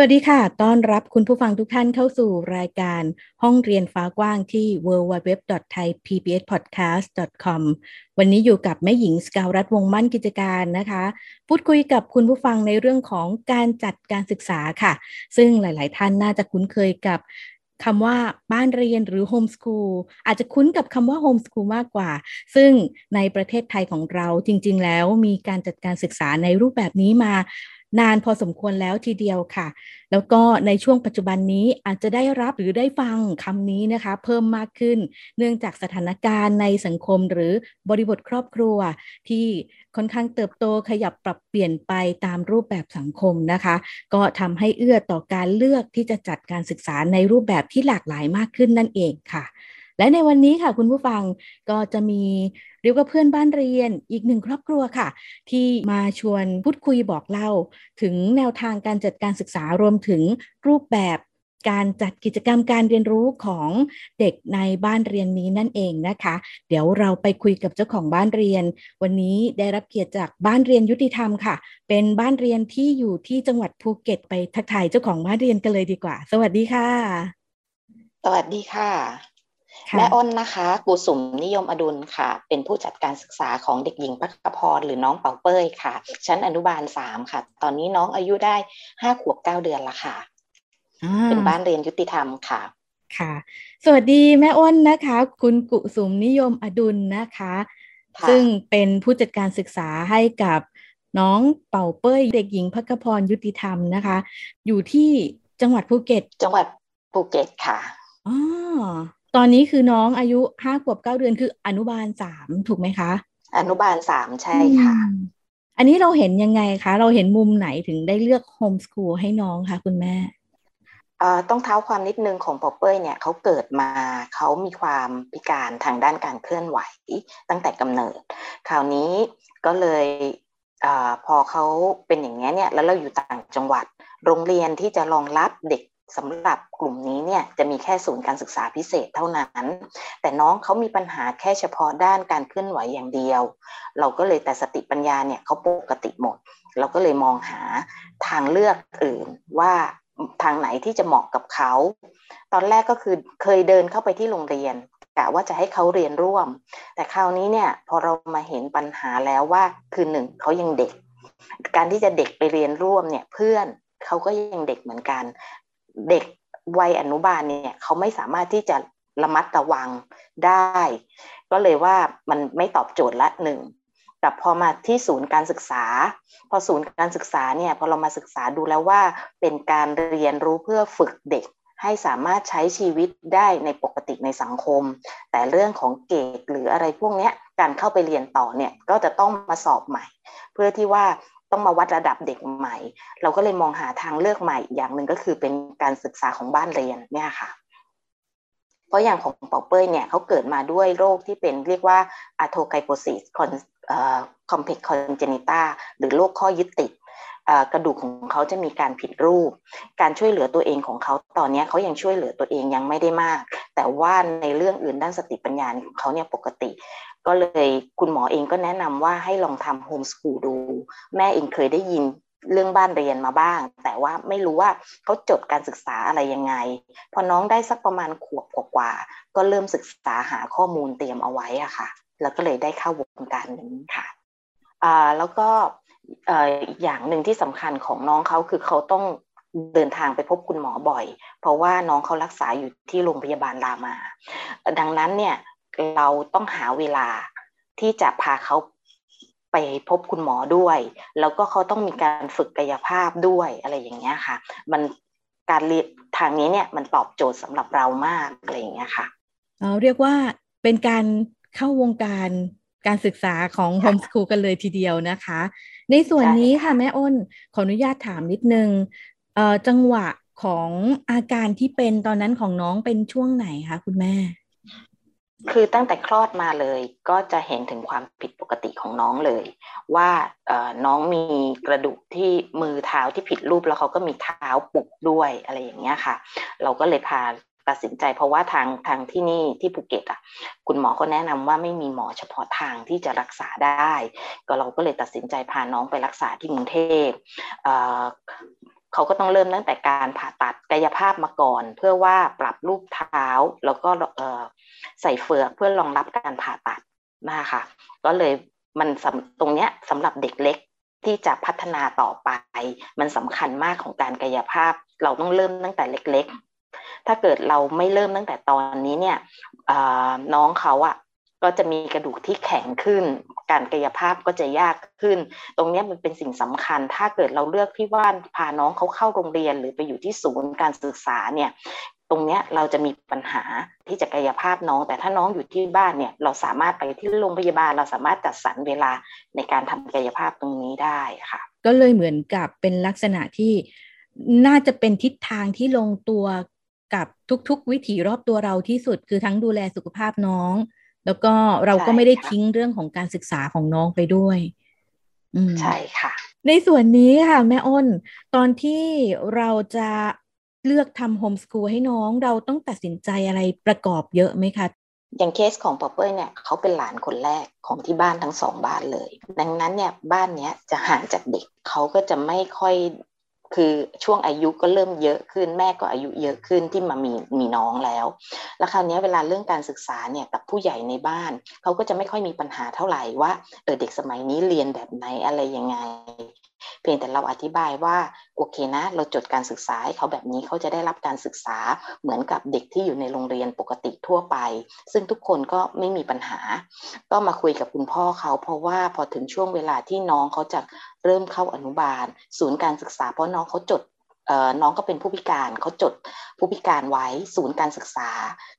สวัสดีค่ะ ต้อนรับคุณผู้ฟังทุกท่านเข้าสู่รายการห้องเรียนฟ้ากว้างที่ www.thaipbspodcast.com วันนี้อยู่กับแม่หญิงสกาวรัฐวงมั่นกิจการนะคะ พูดคุยกับคุณผู้ฟังในเรื่องของการจัดการศึกษาค่ะ ซึ่งหลาย ๆ ท่านน่าจะคุ้นเคยกับคำว่าบ้านเรียนหรือโฮมสคูลอาจจะคุ้นกับคำว่าโฮมสคูลมากกว่า ซึ่งในประเทศไทยของเราจริง ๆ แล้วมีการจัดการศึกษาในรูปแบบนี้มา นานพอสมควรแล้วทีเดียวค่ะ แล้วก็ในช่วงปัจจุบันนี้อาจจะได้รับหรือได้ฟังคำนี้นะคะ เพิ่มมากขึ้น เนื่องจากสถานการณ์ในสังคมหรือบริบทครอบครัว ที่ค่อนข้างเติบโตขยับปรับเปลี่ยนไปตามรูปแบบสังคมนะคะ ก็ทำให้เอื้อต่อการเลือกที่จะจัดการศึกษาในรูปแบบที่หลากหลายมากขึ้นนั่นเองค่ะ และในวันนี้ค่ะคุณผู้ฟังก็จะมีเรียกว่าเพื่อนบ้านเรียนอีกหนึ่งครอบครัวค่ะ ที่มาชวนพูดคุยบอกเล่า ถึงแนวทางการจัดการศึกษารวมถึงรูปแบบการจัดกิจกรรมการเรียนรู้ของเด็กในบ้านเรียนนี้นั่นเองนะคะ เดี๋ยวเราไปคุยกับเจ้าของบ้านเรียน วันนี้ได้รับเกียรติจากบ้านเรียนยุติธรรมค่ะ เป็นบ้านเรียนที่อยู่ที่จังหวัดภูเก็ตไปทักทายเจ้าของบ้านเรียนกันเลยดีกว่า สวัสดีค่ะ สวัสดีค่ะ แม่อ้นนะคะกุสุมนิยมอดุลค่ะ เป็นผู้จัดการศึกษาของเด็กหญิงพักพรหรือน้องเป่าเป้ยค่ะ ชั้นอนุบาลสามค่ะ ตอนนี้น้องอายุได้ห้าขวบเก้าเดือนละค่ะ เป็นบ้านเรียนยุติธรรมค่ะค่ะ สวัสดีแม่อ้นนะคะ คุณกุสุมนิยมอดุลนะคะ ซึ่งเป็นผู้จัดการศึกษาให้กับน้องเป่าเป้ยเด็กหญิงพักพรยุติธรรมนะคะ อยู่ที่จังหวัดภูเก็ต จังหวัดภูเก็ตค่ะอ๋อ ตอนนี้คือน้องอายุห้าขวบเก้าเดือนคืออนุบาลสามถูกไหมคะ อนุบาลสามใช่ค่ะ อันนี้เราเห็นยังไงคะ เราเห็นมุมไหนถึงได้เลือกโฮมสคูลให้น้องคะคุณแม่ต้องเท้าความนิดนึงของปอเป้ยเนี่ยเขาเกิดมาเขามีความพิการทางด้านการเคลื่อนไหวตั้งแต่กำเนิด คราวนี้ก็เลยอพอเขาเป็นอย่างนี้เนี่ยแล้วเราอยู่ต่างจังหวัด โรงเรียนที่จะรองรับเด็ก สำหรับกลุ่มนี้เนี่ยจะมีแค่ศูนย์การศึกษาพิเศษเท่านั้น แต่น้องเขามีปัญหาแค่เฉพาะด้านการเคลื่อนไหวอย่างเดียว เราก็เลยแต่สติปัญญาเนี่ยเขาปกติหมด เราก็เลยมองหาทางเลือกอื่นว่าทางไหนที่จะเหมาะกับเขา ตอนแรกก็คือเคยเดินเข้าไปที่โรงเรียนกะว่าจะให้เขาเรียนร่วม แต่คราวนี้เนี่ยพอเรามาเห็นปัญหาแล้วว่าคือหนึ่งเขายังเด็ก การที่จะเด็กไปเรียนร่วมเนี่ยเพื่อนเขาก็ยังเด็กเหมือนกัน เด็กวัยอนุบาลเนี่ยเขาไม่สามารถที่จะระมัดระวังได้ ก็เลยว่ามันไม่ตอบโจทย์ละหนึ่งแต่พอมาที่ศูนย์การศึกษา พอศูนย์การศึกษาเนี่ยพอเรามาศึกษาดูแล้วว่าเป็นการเรียนรู้เพื่อฝึกเด็กให้สามารถใช้ชีวิตได้ในปกติในสังคม แต่เรื่องของเกรดหรืออะไรพวกนี้การเข้าไปเรียนต่อเนี่ยก็จะต้องมาสอบใหม่ เพื่อที่ว่า ต้องมาวัดระดับเด็กใหม่ เราก็เลยมองหาทางเลือกใหม่อย่างหนึ่งก็คือเป็นการศึกษาของบ้านเรียนเนี่ยค่ะ เพราะอย่างของเปาเป้ยเนี่ยเขาเกิดมาด้วยโรคที่เป็นเรียกว่า Arthrogryposis Multiplex Congenita หรือโรคข้อยึดติดกระดูกของเขาจะมีการผิดรูป การช่วยเหลือตัวเองของเขาตอนนี้เขายังช่วยเหลือตัวเองยังไม่ได้มาก แต่ว่าในเรื่องอื่นด้านสติปัญญาของเขาเนี่ยปกติ ก็เลยคุณหมอเองก็แนะนำว่าให้ลองทำโฮมสกูลดู แม่เองเคยได้ยินเรื่องบ้านเรียนมาบ้าง แต่ว่าไม่รู้ว่าเขาจดการศึกษาอะไรยังไง พอน้องได้สักประมาณขวบกว่าๆก็เริ่มศึกษาหาข้อมูลเตรียมเอาไว้อะค่ะ แล้วก็เลยได้เข้าวงการนี้ค่ะแล้วก็อย่างหนึ่งที่สำคัญของน้องเขาคือเขาต้องเดินทางไปพบคุณหมอบ่อย เพราะว่าน้องเขารักษาอยู่ที่โรงพยาบาลรามา ดังนั้นเนี่ย เราต้องหาเวลาที่จะพาเขาไปพบคุณหมอด้วย แล้วก็เขาต้องมีการฝึกกายภาพด้วยอะไรอย่างเงี้ยค่ะ มันการเรียนทางนี้เนี่ยมันตอบโจทย์สำหรับเรามากอะไรอย่างเงี้ยค่ะเราเรียกว่าเป็นการเข้าวงการการศึกษาของโฮมสคูลกันเลยทีเดียวนะคะ ในส่วนนี้ค่ะแม่อ้น ขออนุญาตถามนิดนึงจังหวะของอาการที่เป็นตอนนั้นของน้องเป็นช่วงไหนคะคุณแม่ คือตั้งแต่คลอดมาเลยก็จะเห็นถึงความผิดปกติของน้องเลย ว่าน้องมีกระดูกที่มือเท้าที่ผิดรูปแล้วเขาก็มีเท้าปุกด้วยอะไรอย่างเงี้ยค่ะ เราก็เลยพาตัดสินใจเพราะว่าทางทางที่นี่ที่ภูเก็ตอะคุณหมอก็แนะนำว่าไม่มีหมอเฉพาะทางที่จะรักษาได้ ก็เราก็เลยตัดสินใจพาน้องไปรักษาที่กรุงเทพ เขาก็ต้องเริ่มตั้งแต่การผ่าตัดกายภาพมาก่อน เพื่อว่าปรับรูปเท้าแล้วก็ใส่เฟือกเพื่อรองรับการผ่าตัดนะคะ ก็เลยมันตรงเนี้ยสำหรับเด็กเล็กที่จะพัฒนาต่อไป มันสำคัญมากของการกายภาพ เราต้องเริ่มตั้งแต่เล็กๆ ถ้าเกิดเราไม่เริ่มตั้งแต่ตอนนี้เนี่ยน้องเขาอะก็จะมีกระดูกที่แข็งขึ้น การกายภาพก็จะยากขึ้น ตรงนี้มันเป็นสิ่งสำคัญ ถ้าเกิดเราเลือกที่ว่าพาน้องเขาเข้าโรงเรียน หรือไปอยู่ที่ศูนย์การศึกษาเนี่ยตรงนี้เราจะมีปัญหาที่จะกายภาพน้อง แต่ถ้าน้องอยู่ที่บ้านเนี่ยเราสามารถไปที่โรงพยาบาล เราสามารถจัดสรรเวลาในการทำกายภาพตรงนี้ได้ค่ะ ก็เลยเหมือนกับเป็นลักษณะที่น่าจะเป็นทิศทางที่ลงตัวกับทุกๆ วิถีรอบตัวเราที่สุด คือทั้งดูแลสุขภาพน้อง แล้วก็เราก็ไม่ได้ทิ้งเรื่องของการศึกษาของน้องไปด้วยใช่ค่ะ ในส่วนนี้ค่ะแม่อ้น ตอนที่เราจะเลือกทำโฮมสคูลให้น้องเราต้องตัดสินใจอะไรประกอบเยอะไหมคะอย่างเคสของปอเป้ยเนี่ยเขาเป็นหลานคนแรกของที่บ้านทั้งสองบ้านเลย ดังนั้นเนี่ยบ้านเนี้ยจะห่างจากเด็กเขาก็จะไม่ค่อย คือช่วงอายุก็เริ่มเยอะขึ้น แม่ก็อายุเยอะขึ้นที่มามีมีน้องแล้ว แล้วคราวนี้เวลาเรื่องการศึกษาเนี่ยกับผู้ใหญ่ในบ้านเขาก็จะไม่ค่อยมีปัญหาเท่าไหร่ว่าเออเด็กสมัยนี้เรียนแบบไหนอะไรยังไง เพียงแต่เราอธิบายว่าโอเคนะ เราจดการศึกษาให้เขาแบบนี้เขาจะได้รับการศึกษาเหมือนกับเด็กที่อยู่ในโรงเรียนปกติทั่วไป ซึ่งทุกคนก็ไม่มีปัญหา ก็มาคุยกับคุณพ่อเขา เพราะว่าพอถึงช่วงเวลาที่น้องเขาจะเริ่มเข้าอนุบาล ศูนย์การศึกษาเพราะน้องเขาจด น้องก็เป็นผู้พิการเขาจดผู้พิการไว้ศูนย์การศึกษา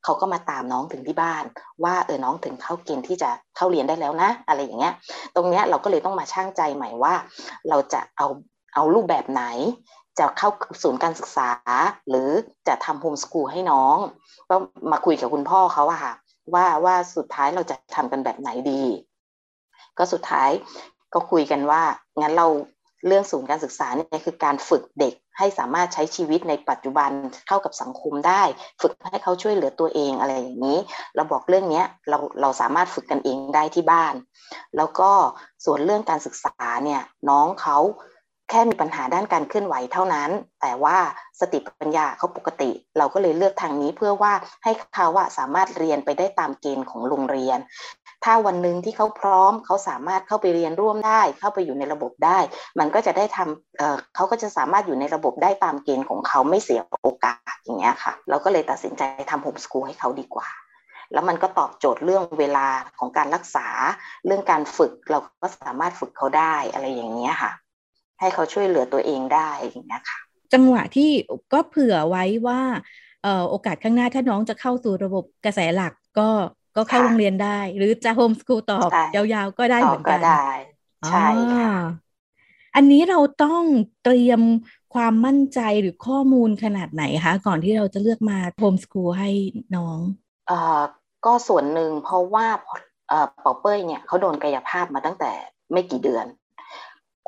เขาก็มาตามน้องถึงที่บ้าน ว่าเออน้องถึงเข้าเกณฑ์ที่จะเข้าเรียนได้แล้วนะ อะไรอย่างเงี้ย ตรงเนี้ยเราก็เลยต้องมาช่างใจใหม่ว่า เราจะเอาเอารูปแบบไหน จะเข้าศูนย์การศึกษา หรือจะทำโฮมสกูลให้น้องก็มาคุยกับคุณพ่อเขาอะค่ะว่าว่าสุดท้ายเราจะทำกันแบบไหนดี ก็สุดท้ายก็คุยกันว่างั้นเราเรื่องศูนย์การศึกษาเนี่ยคือการฝึกเด็ก ให้สามารถใช้ชีวิตในปัจจุบันเข้ากับสังคมได้ ฝึกให้เขาช่วยเหลือตัวเองอะไรอย่างนี้ เราบอกเรื่องนี้เราเราสามารถฝึกกันเองได้ที่บ้าน แล้วก็ส่วนเรื่องการศึกษาเนี่ยน้องเขาแค่มีปัญหาด้านการเคลื่อนไหวเท่านั้น แต่ว่าสติปัญญาเขาปกติ เราก็เลยเลือกทางนี้เพื่อว่าให้เขาว่าสามารถเรียนไปได้ตามเกณฑ์ของโรงเรียน ถ้าวันหนึ่งที่เขาพร้อมเขาสามารถเข้าไปเรียนร่วมได้ เข้าไปอยู่ในระบบได้ มันก็จะได้ทำเเขาก็จะสามารถอยู่ในระบบได้ตามเกณฑ์ของเขาไม่เสียโอกาสอย่างเงี้ยค่ะ เราก็เลยตัดสินใจทำโฮมสกูลให้เขาดีกว่าแล้วมันก็ตอบโจทย์เรื่องเวลาของการรักษา เรื่องการฝึกเราก็สามารถฝึกเขาได้อะไรอย่างเงี้ยค่ะ ให้เขาช่วยเหลือตัวเองได้อย่างนี้ค่ะ จังหวะที่ก็เผื่อไว้ว่าโอกาสข้างหน้าถ้าน้องจะเข้าสู่ระบบกระแสหลักก็ ก็เข้าโรงเรียนได้ หรือจะโฮมสกูลต่อยาวๆก็ได้เหมือนกันได้ใช่ค่ะอันนี้เราต้องเตรียมความมั่นใจหรือข้อมูลขนาดไหนคะ ก่อนที่เราจะเลือกมาโฮมสกูลให้น้องเอ่อก็ส่วนหนึ่งเพราะว่าเอ่อปอเป้ยเนี่ยเขาโดนกายภาพมาตั้งแต่ไม่กี่เดือน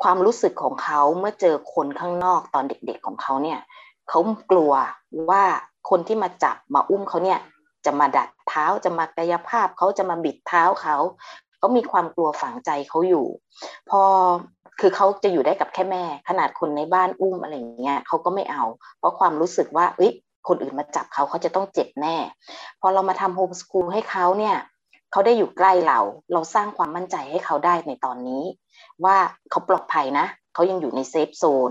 ความรู้สึกของเขาเมื่อเจอคนข้างนอกตอนเด็กๆของเขาเนี่ยเขากลัวว่าคนที่มาจับมาอุ้มเขาเนี่ย จะมาดัดเท้าจะมากายภาพเขาจะมาบิดเท้าเขาเขามีความกลัวฝังใจเขาอยู่ พอคือเขาจะอยู่ได้กับแค่แม่ ขนาดคนในบ้านอุ้มอะไรอย่างเงี้ยเขาก็ไม่เอา เพราะความรู้สึกว่าเอ้ยคนอื่นมาจับเขาเขาจะต้องเจ็บแน่ พอเรามาทำโฮมสกูลให้เขาเนี่ยเขาได้อยู่ใกล้เรา เราสร้างความมั่นใจให้เขาได้ในตอนนี้ ว่าเขาปลอดภัยนะเขายังอยู่ใน safe zone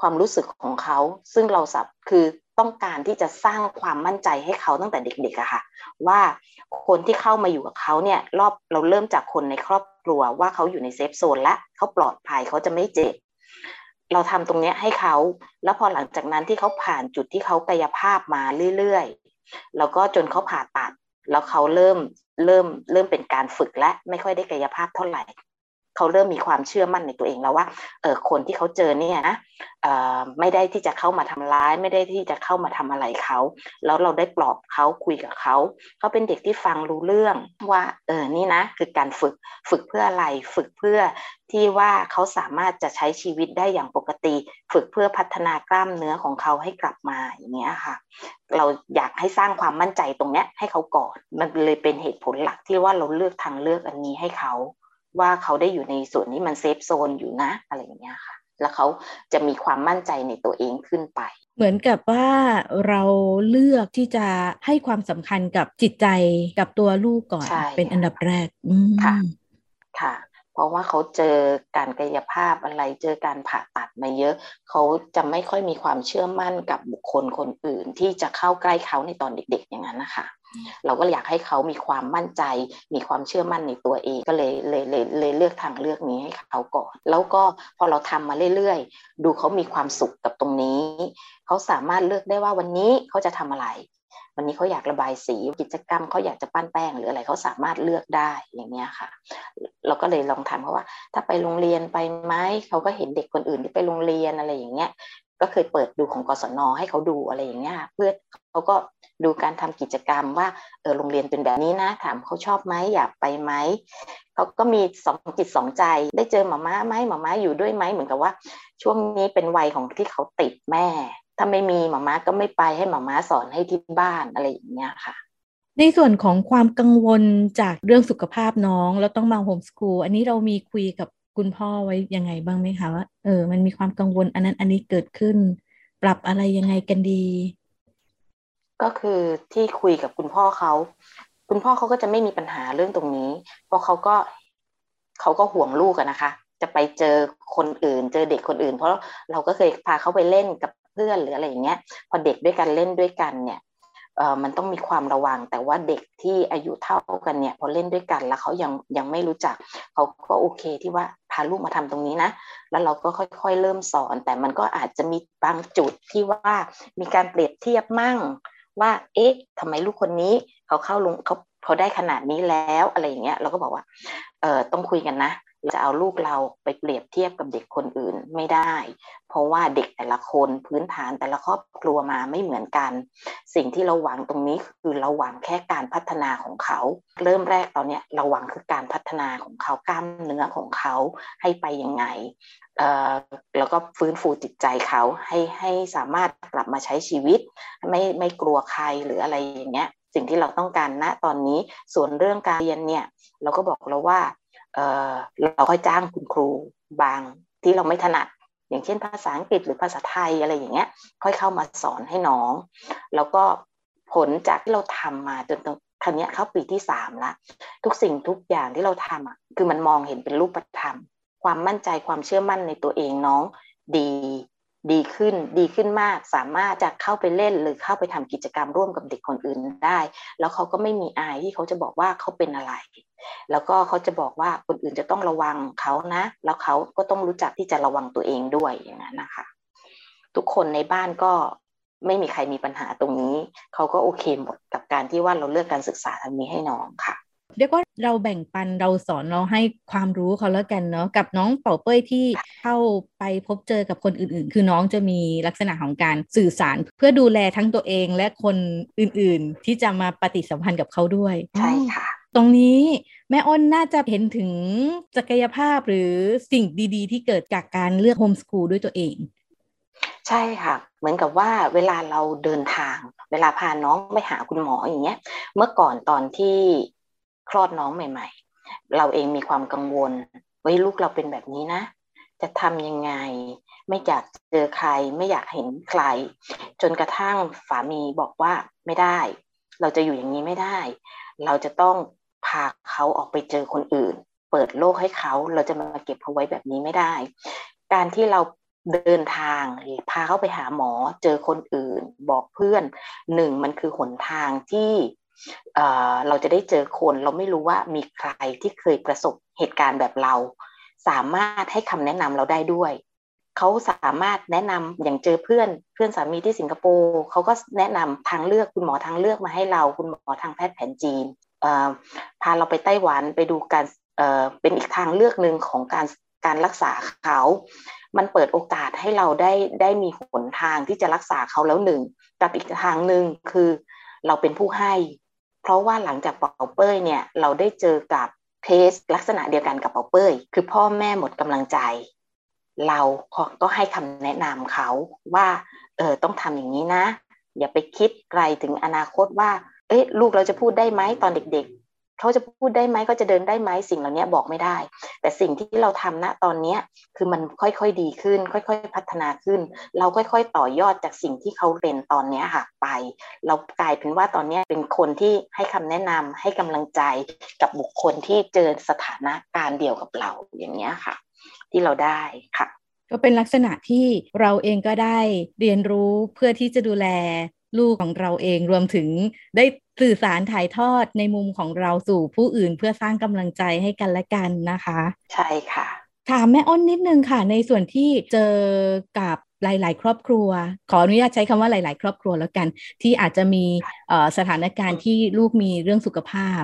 ความรู้สึกของเขาซึ่งเราสับคือ ต้องการที่จะสร้างความมั่นใจให้เขาตั้งแต่เด็กๆอะค่ะ ว่าคนที่เข้ามาอยู่กับเขาเนี่ยรอบเราเริ่มจากคนในครอบครัวว่าเขาอยู่ใน safe zone และเขาปลอดภัยเขาจะไม่เจ็บเราทำตรงนี้ให้เขา แล้วพอหลังจากนั้นที่เขาผ่านจุดที่เขากายภาพมาเรื่อยๆ แล้วก็จนเขาผ่าตัด แล้วเขาเริ่มเริ่มเริ่มเป็นการฝึกและไม่ค่อยได้กายภาพเท่าไหร่ เขาเริ่มมีความเชื่อมั่นในตัวเองแล้วว่าเออคนที่เขาเจอเนี่ยนะเออไม่ได้ที่จะเข้ามาทำร้าย ไม่ได้ที่จะเข้ามาทำอะไรเขา แล้วเราได้ปลอบเขาคุยกับเขาเขาเป็นเด็กที่ฟังรู้เรื่องว่าเออนี่นะ คือการฝึกฝึกเพื่ออะไรฝึกเพื่อที่ว่าเขาสามารถจะใช้ชีวิตได้อย่างปกติ ฝึกเพื่อพัฒนากล้ามเนื้อของเขาให้กลับมาอย่างเงี้ยค่ะ เราอยากให้สร้างความมั่นใจตรงเนี้ยให้เขาก่อน มันเลยเป็นเหตุผลหลักที่ว่าเราเลือกทางเลือกอันนี้ให้เขา ว่าเขาได้อยู่ในส่วนนี้มันเซฟโซนอยู่นะอะไรอย่างเงี้ยค่ะ แล้วเขาจะมีความมั่นใจในตัวเองขึ้นไป เหมือนกับว่าเราเลือกที่จะให้ความสำคัญกับจิตใจกับตัวลูกก่อนเป็นอันดับแรกอืค่ะค่ะเพราะว่าเขาเจอการกายภาพอะไรเจอการผ่าตัดมาเยอะ เขาจะไม่ค่อยมีความเชื่อมั่นกับบุคคลคนอื่น ที่จะเข้าใกล้เขาในตอนเด็ก ๆ อย่างนั้นนะคะ เราก็อยากให้เขามีความมั่นใจ มีความเชื่อมั่นในตัวเองก็เลยเลยเลยเลยเลือกทางเลือกนี้ให้เขาก่อน แล้วก็พอเราทำมาเรื่อยๆ ดูเขามีความสุขกับตรงนี้ เขาสามารถเลือกได้ว่าวันนี้เขาจะทำอะไรวันนี้เขาอยากระบายสีกิจกรรมเขาอยากจะปั้นแป้งหรืออะไรเขาสามารถเลือกได้อย่างเงี้ยค่ะ เราก็เลยลองถามเขาว่า ถ้าไปโรงเรียนไปไหมเขาก็เห็นเด็กคนอื่นที่ไปโรงเรียนอะไรอย่างเงี้ย ก็เคยเปิดดูของกศนให้เขาดูอะไรอย่างเงี้ยเพื่อเขาก็ดูการทำกิจกรรมว่าเออโรงเรียนเป็นแบบนี้นะ ถามเขาชอบไหมอยากไปไหมเขาก็มีสองจิตสองใจ ได้เจอหมาม้าไหมหมาม้าอยู่ด้วยไหมเหมือนกับว่า ช่วงนี้เป็นวัยของที่เขาติดแม่ ถ้าไม่มีหมาม้าก็ไม่ไปให้หมาม้าสอนให้ที่บ้านอะไรอย่างเงี้ยค่ะในส่วนของความกังวลจากเรื่องสุขภาพน้องแล้วต้องมาโฮมสกูลอันนี้เรามีคุยกับ คุณพ่อไว้ยังไงบ้างไหมคะว่าเออ มันมีความกังวลอันนั้นอันนี้เกิดขึ้น ปรับอะไรยังไงกันดี ก็คือที่คุยกับคุณพ่อเขาคุณพ่อเขาก็จะไม่มีปัญหาเรื่องตรงนี้ เพราะเขาก็เขาก็ห่วงลูกนะคะ จะไปเจอคนอื่น เจอเด็กคนอื่น เพราะเราก็เคยพาเขาไปเล่นกับเพื่อนหรืออะไรอย่างเงี้ย พอเด็กด้วยกันเล่นด้วยกันเนี่ยเออมันต้องมีความระวังแต่ว่าเด็กที่อายุเท่ากันเนี่ยพอเล่นด้วยกันแล้วเขายังยังไม่รู้จัก เขาก็โอเคที่ว่า พาลูกมาทำตรงนี้นะ แล้วเราก็ค่อยๆเริ่มสอน แต่มันก็อาจจะมีบางจุดที่ว่ามีการเปรียบเทียบมั่ง ว่า เอ๊ะทำไมลูกคนนี้เขาเข้าลงเขาเขาได้ขนาดนี้แล้วอะไรอย่างเงี้ย เราก็บอกว่า เออต้องคุยกันนะ จะเอาลูกเราไปเปรียบเทียบกับเด็กคนอื่นไม่ได้ เพราะว่าเด็กแต่ละคนพื้นฐานแต่ละครอบครัวมาไม่เหมือนกัน สิ่งที่เราหวังตรงนี้คือเราหวังแค่การพัฒนาของเขา เริ่มแรกตอนนี้เราหวังคือการพัฒนาของเขากล้ามเนื้อของเขาให้ไปยังไงแล้วก็ฟื้นฟูจิตใจเขาให้ให้สามารถกลับมาใช้ชีวิต ไม่ไม่กลัวใครหรืออะไรอย่างเงี้ยสิ่งที่เราต้องการณตอนนี้ส่วนเรื่องการเรียนเนี่ย เราก็บอกเราว่า เราค่อยจ้างคุณครูบางที่เราไม่ถนัด อย่างเช่นภาษาอังกฤษหรือภาษาไทยอะไรอย่างเงี้ย ค่อยเข้ามาสอนให้น้อง แล้วก็ผลจากที่เราทำมาจนตรงทันนี้เข้าปีที่สามละทุกสิ่งทุกอย่างที่เราทำอะคือมันมองเห็นเป็นรูปธรรม ความมั่นใจความเชื่อมั่นในตัวเองน้องดี ดีขึ้นดีขึ้นมาก สามารถจะเข้าไปเล่นหรือเข้าไปทำกิจกรรมร่วมกับเด็กคนอื่นได้ แล้วเขาก็ไม่มีอายที่เขาจะบอกว่าเขาเป็นอะไร แล้วก็เขาจะบอกว่าคนอื่นจะต้องระวังเขานะ แล้วเขาก็ต้องรู้จักที่จะระวังตัวเองด้วยอย่างนั้นนะคะ ทุกคนในบ้านก็ไม่มีใครมีปัญหาตรงนี้ เขาก็โอเคหมดกับการที่ว่าเราเลือกการศึกษาทางนี้ให้น้องค่ะ เรียกว่าเราแบ่งปันเราสอนเราให้ความรู้เขาแล้วกันเนาะกับน้องเป่าเป้ยที่เข้าไปพบเจอกับคนอื่น ๆ คือน้องจะมีลักษณะของการสื่อสารเพื่อดูแลทั้งตัวเองและคนอื่น ๆ ที่จะมาปฏิสัมพันธ์กับเขาด้วยใช่ค่ะตรงนี้แม่อ้นน่าจะเห็นถึงศักยภาพหรือสิ่งดี ๆ ที่เกิดจากการเลือกโฮมสกูลด้วยตัวเอง ใช่ค่ะ เหมือนกับว่าเวลาเราเดินทาง เวลาพาน้องไปหาคุณหมออย่างเงี้ย เมื่อก่อนตอนที่ คลอดน้องใหม่ ๆ เราเองมีความกังวลว่าลูกเราเป็นแบบนี้นะ จะทำยังไง ไม่อยากเจอใคร ไม่อยากเห็นใคร จนกระทั่งสามีบอกว่าไม่ได้ เราจะอยู่อย่างนี้ไม่ได้ เราจะต้องพาเขาออกไปเจอคนอื่น เปิดโลกให้เขาเราจะมาเก็บเขาไว้แบบนี้ไม่ได้ การที่เราเดินทางพาเขาไปหาหมอเจอคนอื่น บอกเพื่อนหนึ่งมันคือหนทางที่ เราจะได้เจอคนเราไม่รู้ว่ามีใครที่เคยประสบเหตุการณ์แบบเรา สามารถให้คำแนะนำเราได้ด้วยเขาสามารถแนะนำอย่างเจอเพื่อนเพื่อนสามีที่สิงคโปร์เขาก็แนะนำทางเลือกคุณหมอทางเลือกมาให้เรา คุณหมอทางแพทย์แผนจีนพาเราไปไต้หวันไปดูการเเป็นอีกทางเลือกหนึ่งของการการรักษาเขา มันเปิดโอกาสให้เราได้ได้มีหนทางที่จะรักษาเขาแล้วหนึ่ง กับอีกทางหนึ่งคือเราเป็นผู้ให้ เพราะว่าหลังจากเป่าเป้ยเนี่ยเราได้เจอกับเคสลักษณะเดียวกันกับเป่าเป้ย คือพ่อแม่หมดกำลังใจ เราก็ให้คำแนะนำเขาว่าเออต้องทำอย่างนี้นะ อย่าไปคิดไกลถึงอนาคตว่าเอ๊ะลูกเราจะพูดได้ไหมตอนเด็ก เขาจะพูดได้ไหมก็จะเดินได้ไหมสิ่งเหล่านี้บอกไม่ได้ แต่สิ่งที่เราทำณตอนนี้คือมันค่อยๆดีขึ้น ค่อยๆพัฒนาขึ้น เราค่อยๆต่อยอดจากสิ่งที่เขาเป็นตอนนี้ค่ะไป เรากลายเป็นว่าตอนนี้เป็นคนที่ให้คำแนะนำให้กำลังใจกับบุคคลที่เจอสถานะการเดียวกับเราอย่างนี้ค่ะ ที่เราได้ค่ะ ก็เป็นลักษณะที่เราเองก็ได้เรียนรู้เพื่อที่จะดูแล ลูกของเราเองรวมถึงได้สื่อสารถ่ายทอดในมุมของเราสู่ผู้อื่นเพื่อสร้างกำลังใจให้กันและกันนะคะ ใช่ค่ะถามแม่อ้นนิดนึงค่ะ ในส่วนที่เจอกับหลาย ๆ ครอบครัว ขออนุญาตใช้คำว่าหลาย ๆ ครอบครัวแล้วกัน ที่อาจจะมีสถานการณ์ที่ลูกมีเรื่องสุขภาพ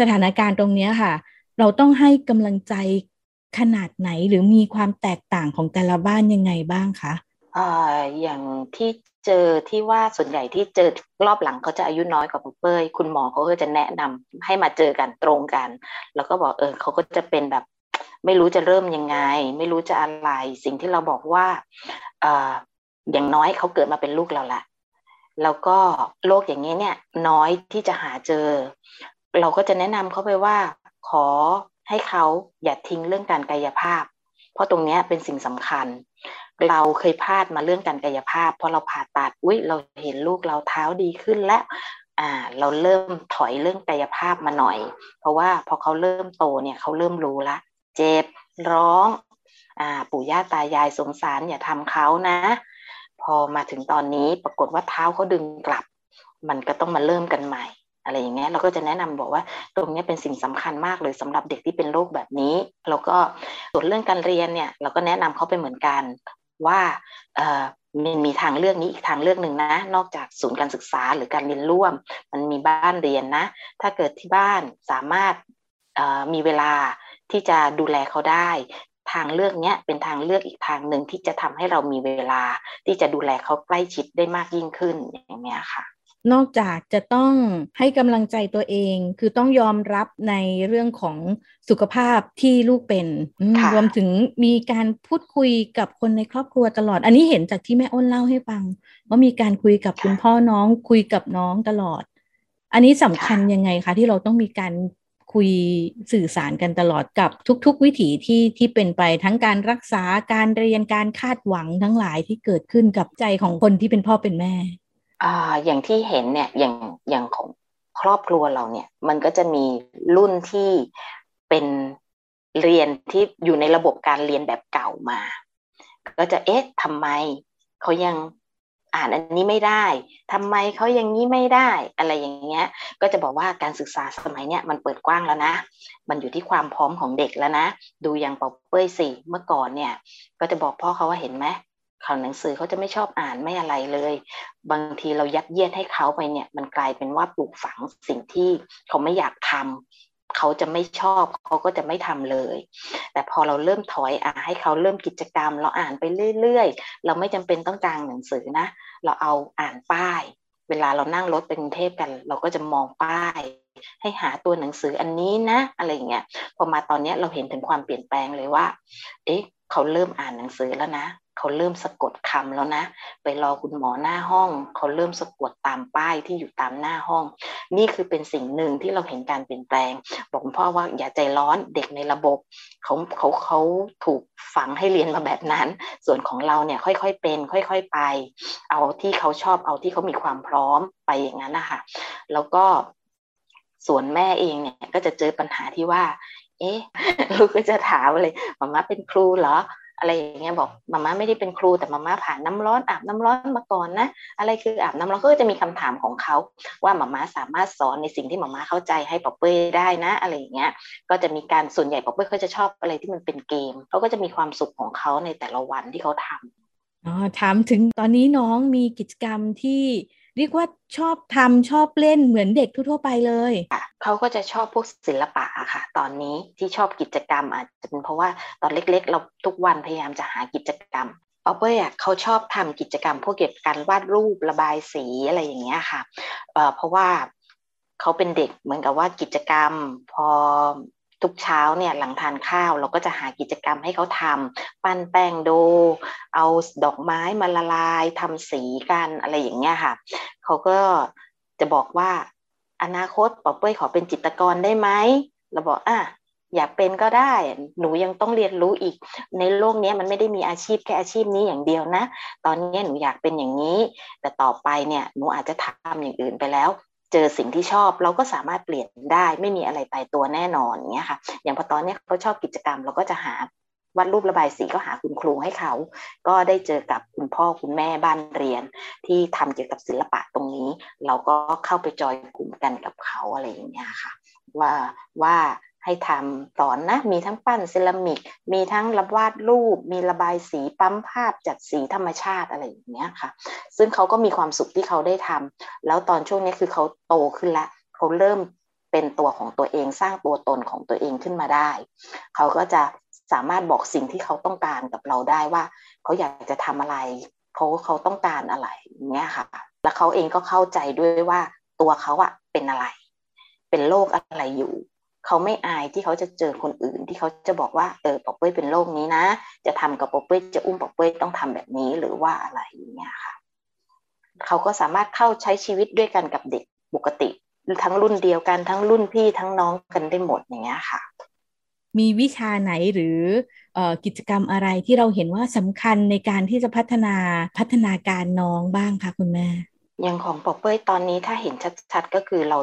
สถานการณ์ตรงนี้ค่ะ เราต้องให้กำลังใจขนาดไหนหรือมีความแตกต่างของแต่ละบ้านยังไงบ้างคะอ่าอย่างที่ เจอที่ว่าส่วนใหญ่ที่เจอรอบหลังเขาจะอายุน้อยกว่าปุ๊เป้ยคุณหมอเขาก็จะแนะนำให้มาเจอกันตรงกัน แล้วก็บอกเออเขาก็จะเป็นแบบ ไม่รู้จะเริ่มยังไง ไม่รู้จะอะไรสิ่งที่เราบอกว่าเอ่ออย่างน้อยเขาเกิดมาเป็นลูกเราละแล้วก็โรคอย่างนี้เนี่ยน้อยที่จะหาเจอ เราก็จะแนะนำเขาไปว่าขอให้เขาอย่าทิ้งเรื่องการกายภาพ เพราะตรงนี้เป็นสิ่งสำคัญ เราเคยพลาดมาเรื่องการกายภาพพอเราผ่าตัดอุ้ยเราเห็นลูกเราเท้าดีขึ้นแล้วอ่าเราเริ่มถอยเรื่องกายภาพมาหน่อย เพราะว่าพอเขาเริ่มโตเนี่ยเขาเริ่มรู้ละ เจ็บร้องอ่าปู่ย่าตายายสงสารอย่าทำเขานะ พอมาถึงตอนนี้ปรากฏว่าเท้าเขาดึงกลับ มันก็ต้องมาเริ่มกันใหม่อะไรอย่างเงี้ยเราก็จะแนะนำบอกว่าตรงนี้เป็นสิ่งสำคัญมากเลยสำหรับเด็กที่เป็นโรคแบบนี้ แล้วก็ส่วนเรื่องการเรียนเนี่ยเราก็แนะนำเขาไปเหมือนกัน ว่ามันมีทางเลือกนี้อีกทางเลือกหนึ่งนะ นอกจากศูนย์การศึกษาหรือการเรียนร่วม มันมีบ้านเรียนนะ ถ้าเกิดที่บ้านสามารถมีเวลาที่จะดูแลเขาได้ ทางเลือกนี้เป็นทางเลือกอีกทางหนึ่งที่จะทำให้เรามีเวลาที่จะดูแลเขาใกล้ชิดได้มากยิ่งขึ้นอย่างนี้ค่ะ นอกจากจะต้องให้กำลังใจตัวเอง คือต้องยอมรับในเรื่องของสุขภาพที่ลูกเป็นรวมถึงมีการพูดคุยกับคนในครอบครัวตลอด อันนี้เห็นจากที่แม่อ้นเล่าให้ฟัง ว่ามีการคุยกับคุณพ่อน้องคุยกับน้องตลอด อันนี้สำคัญยังไงคะที่เราต้องมีการคุยสื่อสารกันตลอดกับทุก ๆ วิถีที่ที่เป็นไปทั้งการรักษาการเรียนการคาดหวังทั้งหลายที่เกิดขึ้นกับใจของคนที่เป็นพ่อเป็นแม่ อ่าอย่างที่เห็นเนี่ยอย่างอย่างของครอบครัวเราเนี่ย มันก็จะมีรุ่นที่เป็นเรียนที่อยู่ในระบบการเรียนแบบเก่ามา ก็จะเอ๊ะทำไมเขายังอ่านอันนี้ไม่ได้ทำไมเขายังนี้ไม่ได้ อะไรอย่างเงี้ย ก็จะบอกว่าการศึกษาสมัยเนี้ยมันเปิดกว้างแล้วนะ มันอยู่ที่ความพร้อมของเด็กแล้วนะ ดูอย่างปอเป้ยสิ เมื่อก่อนเนี่ย ก็จะบอกพ่อเขาว่าเห็นไหม ข่าวหนังสือเขาจะไม่ชอบอ่านไม่อะไรเลย บางทีเรายัดเยียดให้เขาไปเนี่ย มันกลายเป็นว่าปลูกฝังสิ่งที่เขาไม่อยากทำเขาจะไม่ชอบเขาก็จะไม่ทำเลย แต่พอเราเริ่มถอยอ่าให้เขาเริ่มกิจกรรม เราอ่านไปเรื่อยๆ เราไม่จำเป็นต้องกางหนังสือนะ เราเอาอ่านป้าย เวลาเรานั่งรถไปกรุงเทพกัน เราก็จะมองป้าย ให้หาตัวหนังสืออันนี้นะ อะไรอย่างเงี้ยพอมาตอนนี้เราเห็นถึงความเปลี่ยนแปลงเลยว่า เอ๊ะเขาเริ่มอ่านหนังสือแล้วนะ เขาเริ่มสะกดคำแล้วนะ ไปรอคุณหมอหน้าห้อง เขาเริ่มสะกดตามป้ายที่อยู่ตามหน้าห้อง นี่คือเป็นสิ่งหนึ่งที่เราเห็นการเปลี่ยนแปลง บอกพ่อว่าอย่าใจร้อนเด็กในระบบเขาเขาเขาถูกฝังให้เรียนมาแบบนั้น ส่วนของเราเนี่ยค่อยๆเป็น ค่อย ๆไป เอาที่เขาชอบเอาที่เขามีความพร้อมไปอย่างนั้นนะคะแล้วก็ส่วนแม่เองเนี่ยก็จะเจอปัญหาที่ว่า เอ๊ะลูกก็จะถามเลยมาม่าเป็นครูเหรอ อะไรอย่างเงี้ยบอกมาม่าไม่ได้เป็นครูแต่มาม่าผ่านน้าร้อนอาบน้ำร้อนมาก่อนนะอะไรคืออาบน้ำร้อนก็จะมีคำถามของเขาว่ามาม่าสามารถสอนในสิ่งที่มาม่าเข้าใจให้ป๊อปเป้ได้นะ อะไรอย่างเงี้ยก็จะมีการส่วนใหญ่ป๊อปเป้เขาจะชอบอะไรที่มันเป็นเกมเขาก็จะมีความสุขของเขาในแต่ละวันที่เขาทำอ๋อถามถึงตอนนี้น้องมีกิจกรรมที่ เรียกว่าชอบทำชอบเล่นเหมือนเด็กทั่วไปเลยเขาก็จะชอบพวกศิลปะค่ะ ตอนนี้ที่ชอบกิจกรรมอาจจะเป็นเพราะว่าตอนเล็กๆ เราทุกวันพยายามจะหากิจกรรมป๊อปเป้เขาชอบทำกิจกรรมพวกเกี่ยวกับการวาดรูประบายสีอะไรอย่างเงี้ยค่ะเเพราะว่าเขาเป็นเด็กเหมือนกับว่ากิจกรรม พอ ทุกเช้าเนี่ยหลังทานข้าวเราก็จะหากิจกรรมให้เขาทำปั้นแป้งโด เอาดอกไม้มาละลายทำสีกันอะไรอย่างเงี้ยค่ะเขาก็จะบอกว่าอนาคตปอเป้ยขอเป็นจิตกรได้ไหมเราบอกอะอยากเป็นก็ได้ หนูยังต้องเรียนรู้อีก ในโลกนี้มันไม่ได้มีอาชีพแค่อาชีพนี้อย่างเดียวนะ ตอนนี้หนูอยากเป็นอย่างนี้ แต่ต่อไปเนี่ย หนูอาจจะทำอย่างอื่นไปแล้ว เจอสิ่งที่ชอบเราก็สามารถเปลี่ยนได้ไม่มีอะไรตายตัวแน่นอนเงี้ยค่ะ อย่างพอตอนนี้เขาชอบกิจกรรมเราก็จะหาวาดรูประบายสีก็หาคุณครูให้เขา ก็ได้เจอกับคุณพ่อคุณแม่บ้านเรียน ที่ทำเกี่ยวกับศิลปะตรงนี้ เราก็เข้าไปจอยกลุ่มกันกับเขาอะไรอย่างเงี้ยค่ะ ว่าว่า ให้ทำสอนนะ มีทั้งปั้นเซรามิก มีทั้งระวาดรูป มีระบายสีปั๊มภาพจัดสีธรรมชาติอะไรอย่างเงี้ยค่ะ ซึ่งเขาก็มีความสุขที่เขาได้ทำแล้วตอนช่วงนี้คือเขาโตขึ้นละเขาเริ่มเป็นตัวของตัวเองสร้างตัวตนของตัวเองขึ้นมาได้ เขาก็จะสามารถบอกสิ่งที่เขาต้องการกับเราได้ว่า เขาอยากจะทำอะไร เขาเขาต้องการอะไรเงี้ยค่ะ แล้วเขาเองก็เข้าใจด้วยว่าตัวเขาอะเป็นอะไร เป็นโรคอะไรอยู่ เขาไม่อายที่เขาจะเจอคนอื่นที่เขาจะบอกว่าเออปอเป้ยเป็นโรคนี้นะ จะทำกับปอเป้ยจะอุ้มปอเป้ยต้องทำแบบนี้หรือว่าอะไรอย่างเงี้ยค่ะเขาก็สามารถเข้าใช้ชีวิตด้วยกันกับเด็กปกติ ทั้งรุ่นเดียวกันทั้งรุ่นพี่ทั้งน้องกันได้หมดอย่างเงี้ยค่ะ มีวิชาไหนหรืออกิจกรรมอะไรที่เราเห็นว่าสำคัญในการที่จะพัฒนาพัฒนาการน้องบ้างคะคุณแม่อย่างของปอเป้ยตอนนี้ถ้าเห็นชัดๆก็คือเรา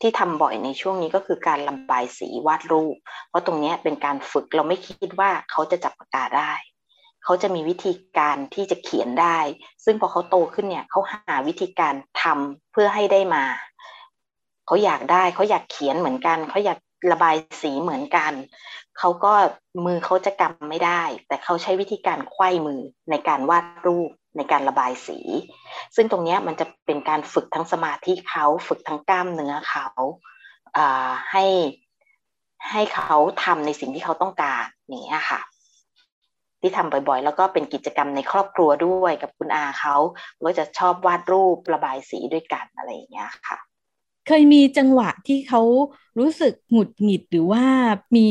ที่ทำบ่อยในช่วงนี้ก็คือการระบายสีวาดรูป เพราะตรงนี้เป็นการฝึกเราไม่คิดว่าเขาจะจับปากกาได้ เขาจะมีวิธีการที่จะเขียนได้ ซึ่งพอเขาโตขึ้นเนี่ยเขาหาวิธีการทำเพื่อให้ได้มา เขาอยากได้เขาอยากเขียนเหมือนกัน เขาอยากระบายสีเหมือนกัน เขาก็มือเขาจะกำไม่ได้ แต่เขาใช้วิธีการควยมือในการวาดรูป ในการระบายสี ซึ่งตรงนี้มันจะเป็นการฝึกทั้งสมาธิเขาฝึกทั้งกล้ามเนื้อเขาให้ให้เขาทำในสิ่งที่เขาต้องการนี่ค่ะ ที่ทำบ่อยๆ แล้วก็เป็นกิจกรรมในครอบครัวด้วยกับคุณอาเขาก็จะชอบวาดรูประบายสีด้วยกันอะไรอย่างเงี้ยค่ะ เคยมีจังหวะที่เขารู้สึกหงุดหงิดหรือว่ามี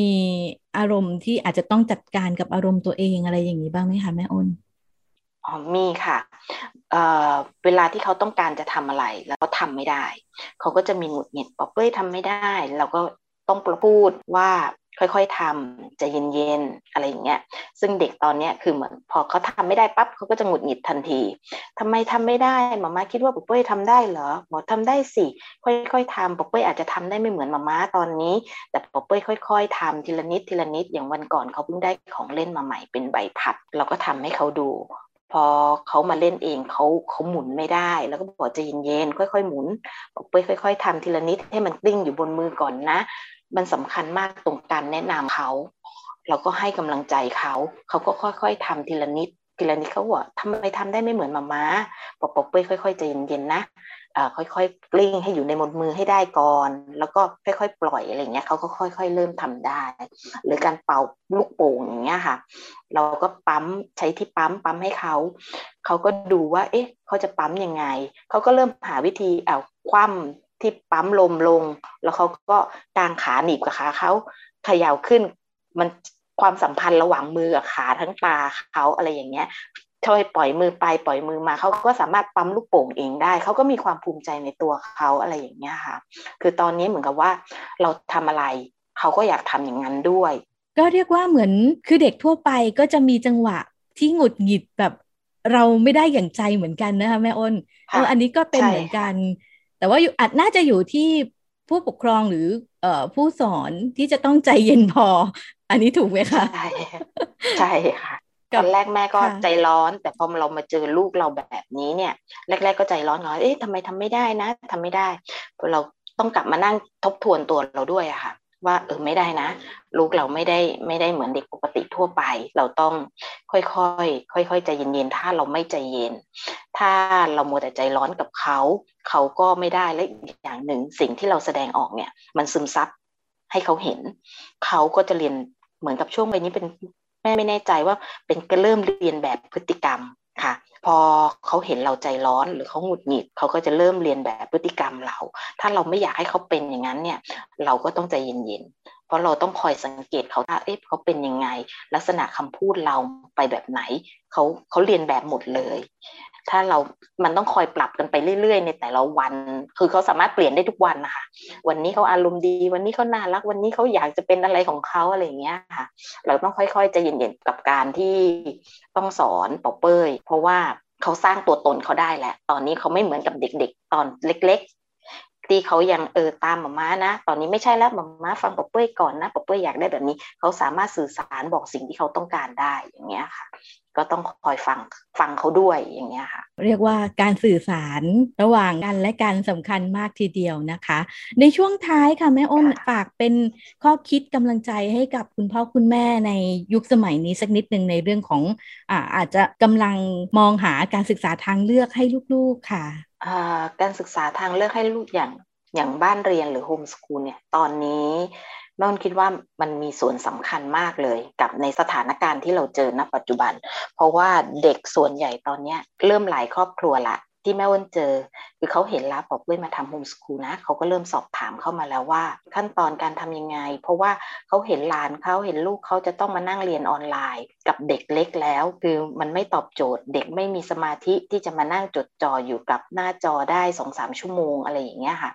อารมณ์ที่อาจจะต้องจัดการกับอารมณ์ตัวเองอะไรอย่างนี้บ้างไหมคะแม่อ้น อ๋อมีค่ะเเวลาที่เขาต้องการจะทำอะไร แล้วทำไม่ได้ เขาก็จะมีหงุดหงิดบอกเฮ้ยทำไม่ได้ เราก็ต้องพูดว่าค่อยๆทำจะเย็นๆอะไรอย่างเงี้ย ซึ่งเด็กตอนเนี้ยคือเหมือนพอเขาทำไม่ได้ปั๊บเขาก็จะหงุดหงิดทันทีทำไมทำไม่ได้มาม่าคิดว่าปุ๊กเป้ยทำได้เหรอหมอทำได้สิค่อยๆทำปุ๊กเป้ยอาจจะทำได้ไม่เหมือนมาม่าตอนนี้ แต่ปุ๊กเป้ยค่อย ๆทำทีละนิดทีละนิดอย่างวันก่อนเขาเพิ่งได้ของเล่นมาใหม่เป็นใบพัด เราก็ทำให้เขาดู พอเขามาเล่นเองเขาเขาหมุนไม่ได้ แล้วก็บอกจะเย็นๆค่อยๆหมุนบอกไปค่อย ๆทำทีละนิดให้มันกลิ้งอยู่บนมือก่อนนะ มันสำคัญมากตรงการแนะนำเขาเราก็ให้กำลังใจเขาเขาก็ค่อย ๆทำทีละนิดทีละนิดเขาบอกทำไมทำได้ไม่เหมือนมาม้าบอกบอกไปค่อยๆใจเย็นๆนะ ค่อยๆกลิ้งให้อยู่ในมดมือให้ได้ก่อน แล้วก็ค่อยๆปล่อยอะไรเงี้ยเขาก็ค่อย ๆ เริ่มทำได้ หรือการเป่าลูกโป่งอย่างเงี้ยค่ะ เราก็ปั๊มใช้ที่ปั๊มปั๊มให้เขาเขาก็ดูว่า เอ๊ะเขาจะปั๊มยังไงเขาก็เริ่มหาวิธีเอาคว่ำที่ปั๊มลมลง แล้วเขาก็กางขาหนีบกับขาเขาเขย่าขึ้นมันความสัมพันธ์ระหว่างมือกับขาทั้งตาเขาอะไรอย่างเงี้ย ช่วยปล่อยมือไปปล่อยมือมาเขาก็สามารถปั๊มลูกโป่งเองได้ เขาก็มีความภูมิใจในตัวเขาอะไรอย่างเงี้ยค่ะ คือตอนนี้เหมือนกับว่าเราทำอะไร เขาก็อยากทำอย่างนั้นด้วย ก็เรียกว่าเหมือนคือเด็กทั่วไปก็จะมีจังหวะที่หงุดหงิดแบบเราไม่ได้อย่างใจเหมือนกันนะคะแม่อ้นเอออันนี้ก็เป็นเหมือนกัน แต่ว่าอาจน่าจะอยู่ที่ผู้ปกครองหรือเอ่อผู้สอนที่จะต้องใจเย็นพอ อันนี้ถูกไหมคะใช่ใช่ค่ะ ตอนแรกแม่ก็ใจร้อน แต่พอเรามาเจอลูกเราแบบนี้เนี่ย แรก ๆ ก็ใจร้อนน้อยเอ๊ะทำไมทำไม่ได้นะทำไม่ได้เราต้องกลับมานั่งทบทวนตัวเราด้วยอะค่ะ ว่าเออไม่ได้นะ ลูกเราไม่ได้ไม่ได้เหมือนเด็กปกติทั่วไป เราต้องค่อยๆค่อยๆใจเย็นๆถ้าเราไม่ใจเย็น ถ้าเราโมแต่ใจร้อนกับเขาเขาก็ไม่ได้และอีกอย่างหนึ่งสิ่งที่เราแสดงออกเนี่ย มันซึมซับให้เขาเห็น เขาก็จะเรียนเหมือนกับช่วงวัยนี้เป็น แม่ไม่แน่ใจว่าเป็นก็เริ่มเรียนแบบพฤติกรรมค่ะ พอเขาเห็นเราใจร้อนหรือเขาหงุดหงิดเขาก็จะเริ่มเรียนแบบพฤติกรรมเรา ถ้าเราไม่อยากให้เขาเป็นอย่างนั้นเนี่ย เราก็ต้องใจเย็นๆเพราะเราต้องคอยสังเกตเขาว่าเอ๊ะเขาเป็นยังไง ลักษณะคำพูดเราไปแบบไหนเขาเขาเรียนแบบหมดเลย ถ้าเรามันต้องคอยปรับกันไปเรื่อย ๆ ในแต่ละวัน คือเขาสามารถเปลี่ยนได้ทุกวันนะคะวันนี้เขาอารมณ์ดี วันนี้เขาน่ารัก วันนี้เขาอยากจะเป็นอะไรของเขาอะไรอย่างเงี้ยค่ะ เราต้องค่อยๆจะเย็นๆกับการที่ต้องสอนปอเปยเพราะว่าเขาสร้างตัวตนเขาได้แหละ ตอนนี้เขาไม่เหมือนกับเด็ก ๆ ตอนเล็กๆ ที่เขายังเออตามหมาม้านะ ตอนนี้ไม่ใช่แล้วหมาม้าฟังปอเป้ยก่อนนะปอเป้ยอยากได้แบบนี้ เขาสามารถสื่อสารบอกสิ่งที่เขาต้องการได้อย่างเงี้ยค่ะ ก็ต้องคอยฟังฟังเขาด้วยอย่างเงี้ยค่ะ เรียกว่าการสื่อสารระหว่างกันและกันสำคัญมากทีเดียวนะคะ ในช่วงท้ายค่ะแม่อ้นฝากเป็นข้อคิดกำลังใจให้กับคุณพ่อคุณแม่ในยุคสมัยนี้สักนิดหนึ่งในเรื่องของอาอาจจะกำลังมองหาการศึกษาทางเลือกให้ลูกๆค่ะการศึกษาทางเลือกให้ลูกอย่างอย่างบ้านเรียนหรือโฮมสกูลเนี่ยตอนนี้ แม่นคิดว่ามันมีส่วนสำคัญมากเลยกับในสถานการณ์ที่เราเจอณปัจจุบัน เพราะว่าเด็กส่วนใหญ่ตอนนี้เริ่มหลายครอบครัวละที่แม่อ้นเจอ คือเขาเห็นแล้วบอกเว้ยมาทำโฮมสคูลนะเขาก็เริ่มสอบถามเข้ามาแล้วว่า ขั้นตอนการทำยังไง เพราะว่าเขาเห็นหลานเขาเห็นลูกเขาจะต้องมานั่งเรียนออนไลน์ กับเด็กเล็กแล้ว คือมันไม่ตอบโจทย์ เด็กไม่มีสมาธิที่จะมานั่งจดจ่ออยู่กับหน้าจอได้สองสามชั่วโมงอะไรอย่างเงี้ยค่ะ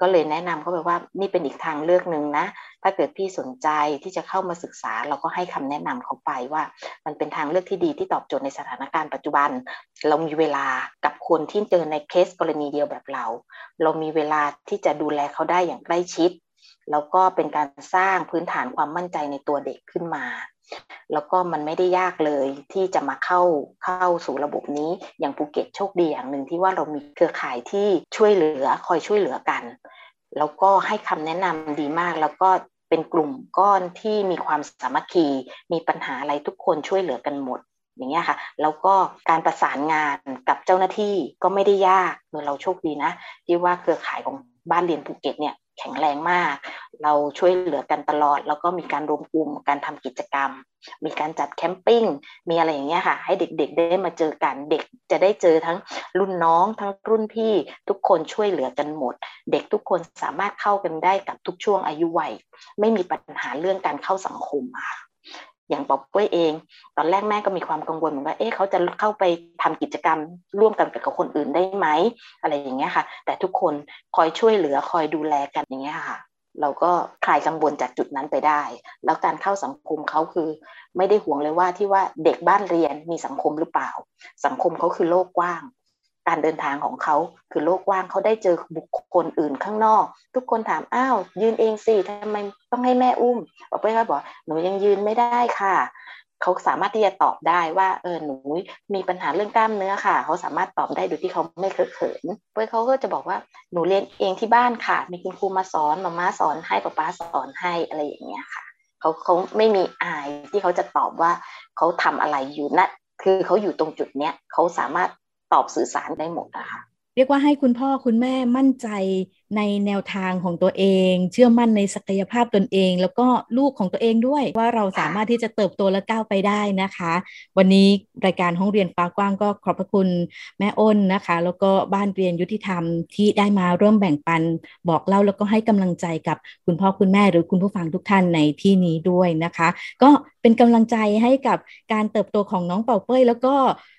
ก็เลยแนะนำเขาไปว่านี่เป็นอีกทางเลือกหนึ่งนะ ถ้าเกิดพี่สนใจที่จะเข้ามาศึกษา เราก็ให้คำแนะนำเขาไปว่า มันเป็นทางเลือกที่ดีที่ตอบโจทย์ในสถานการณ์ปัจจุบัน เรามีเวลากับคนที่เจอในเคสกรณีเดียวแบบเรา เรามีเวลาที่จะดูแลเขาได้อย่างใกล้ชิด แล้วก็เป็นการสร้างพื้นฐานความมั่นใจในตัวเด็กขึ้นมา แล้วก็มันไม่ได้ยากเลยที่จะมาเข้าเข้าสู่ระบบนี้อย่างภูเก็ตโชคดีอย่างหนึ่งที่ว่าเรามีเครือข่ายที่ช่วยเหลือคอยช่วยเหลือกัน แล้วก็ให้คำแนะนำดีมากแล้วก็เป็นกลุ่มก้อนที่มีความสามัคคี มีปัญหาอะไรทุกคนช่วยเหลือกันหมดอย่างเงี้ยค่ะ แล้วก็การประสานงานกับเจ้าหน้าที่ก็ไม่ได้ยากเมื่อเราโชคดีนะ ที่ว่าเครือข่ายของ บ้านเรียนภูเก็ตเนี่ยแข็งแรงมาก เราช่วยเหลือกันตลอด แล้วก็มีการรวมกลุ่มการทำกิจกรรม มีการจัดแคมปิ้ง มีอะไรอย่างเงี้ยค่ะ ให้เด็กๆได้มาเจอกัน เด็กจะได้เจอทั้งรุ่นน้อง ทั้งรุ่นพี่ ทุกคนช่วยเหลือกันหมด เด็กทุกคนสามารถเข้ากันได้กับทุกช่วงอายุวัย ไม่มีปัญหาเรื่องการเข้าสังคมค่ะ อย่างป๊อปเป้ยเอง ตอนแรกแม่ก็มีความกังวลเหมือนว่าเอ๊ะเขาจะเข้าไปทำกิจกรรม ร่วมกันกับคนอื่นได้ไหมอะไรอย่างเงี้ยค่ะ แต่ทุกคนคอยช่วยเหลือคอยดูแลกันอย่างเงี้ยค่ะ เราก็คลายกังวลจากจุดนั้นไปได้ แล้วการเข้าสังคมเขาคือ ไม่ได้ห่วงเลยว่าที่ว่าเด็กบ้านเรียนมีสังคมหรือเปล่า สังคมเขาคือโลกกว้าง การเดินทางของเขาคือโลกว่างเขาได้เจอบุคคลอื่นข้างนอก ทุกคนถามอ้าวยืนเองสิทำไมต้องให้แม่อุ้มบอกไปก็บอกหนูยังยืนไม่ได้ค่ะเขาสามารถที่จะตอบได้ว่าเออหนูมีปัญหาเรื่องกล้ามเนื้อค่ะ เขาสามารถตอบได้โดยที่เขาไม่เคอะเขินเพื่อเขาก็จะบอกว่าหนูเรียนเองที่บ้านค่ะ มีคุณครูมาสอนมาม่าสอนให้ป้าป้าสอนให้อะไรอย่างเงี้ยค่ะเขาเขาไม่มีอายที่เขาจะตอบว่าเขาทำอะไรอยู่นะคือเขาอยู่ตรงจุดเนี้ยเขาสามารถ ตอบสื่อสารได้หมดนะคะเรียกว่าให้คุณพ่อคุณแม่มั่นใจ ในแนวทางของตัวเอง เชื่อมั่นในศักยภาพตนเอง แล้วก็ลูกของตัวเองด้วย ว่าเราสามารถที่จะเติบโตและก้าวไปได้นะคะ วันนี้รายการห้องเรียนฟ้ากว้างก็ขอบพระคุณแม่อ้นนะคะ แล้วก็บ้านเรียนยุติธรรมที่ได้มาร่วมแบ่งปันบอกเล่าแล้วก็ให้กำลังใจกับคุณพ่อคุณแม่หรือคุณผู้ฟังทุกท่านในที่นี้ด้วยนะคะ ก็เป็นกำลังใจให้กับการเติบโตของน้องเป่าเป้ย แล้วก็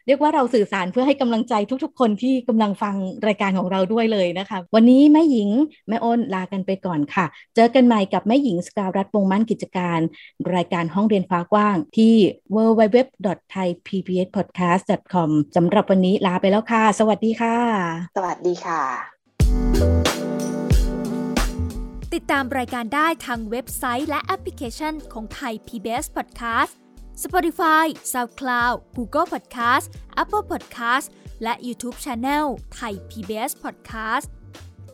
เรียกว่าเราสื่อสารเพื่อให้กำลังใจทุกๆ คนที่กำลังฟังรายการของเราด้วยเลยนะคะ วันนี้แม่หญิง แม่อ้นลากันไปก่อนค่ะ เจอกันใหม่กับแม่หญิงสกาวรัฐวงมั่นกิจการ รายการห้องเรียนฟ้ากว้างที่ www.thaipbspodcast.com สำหรับวันนี้ลาไปแล้วค่ะ สวัสดีค่ะ สวัสดีค่ะ ติดตามรายการได้ทางเว็บไซต์และแอปพลิเคชันของไทย PBS Podcast Spotify SoundCloud Google Podcast Apple Podcast และ YouTube Channel ไทย PBS Podcast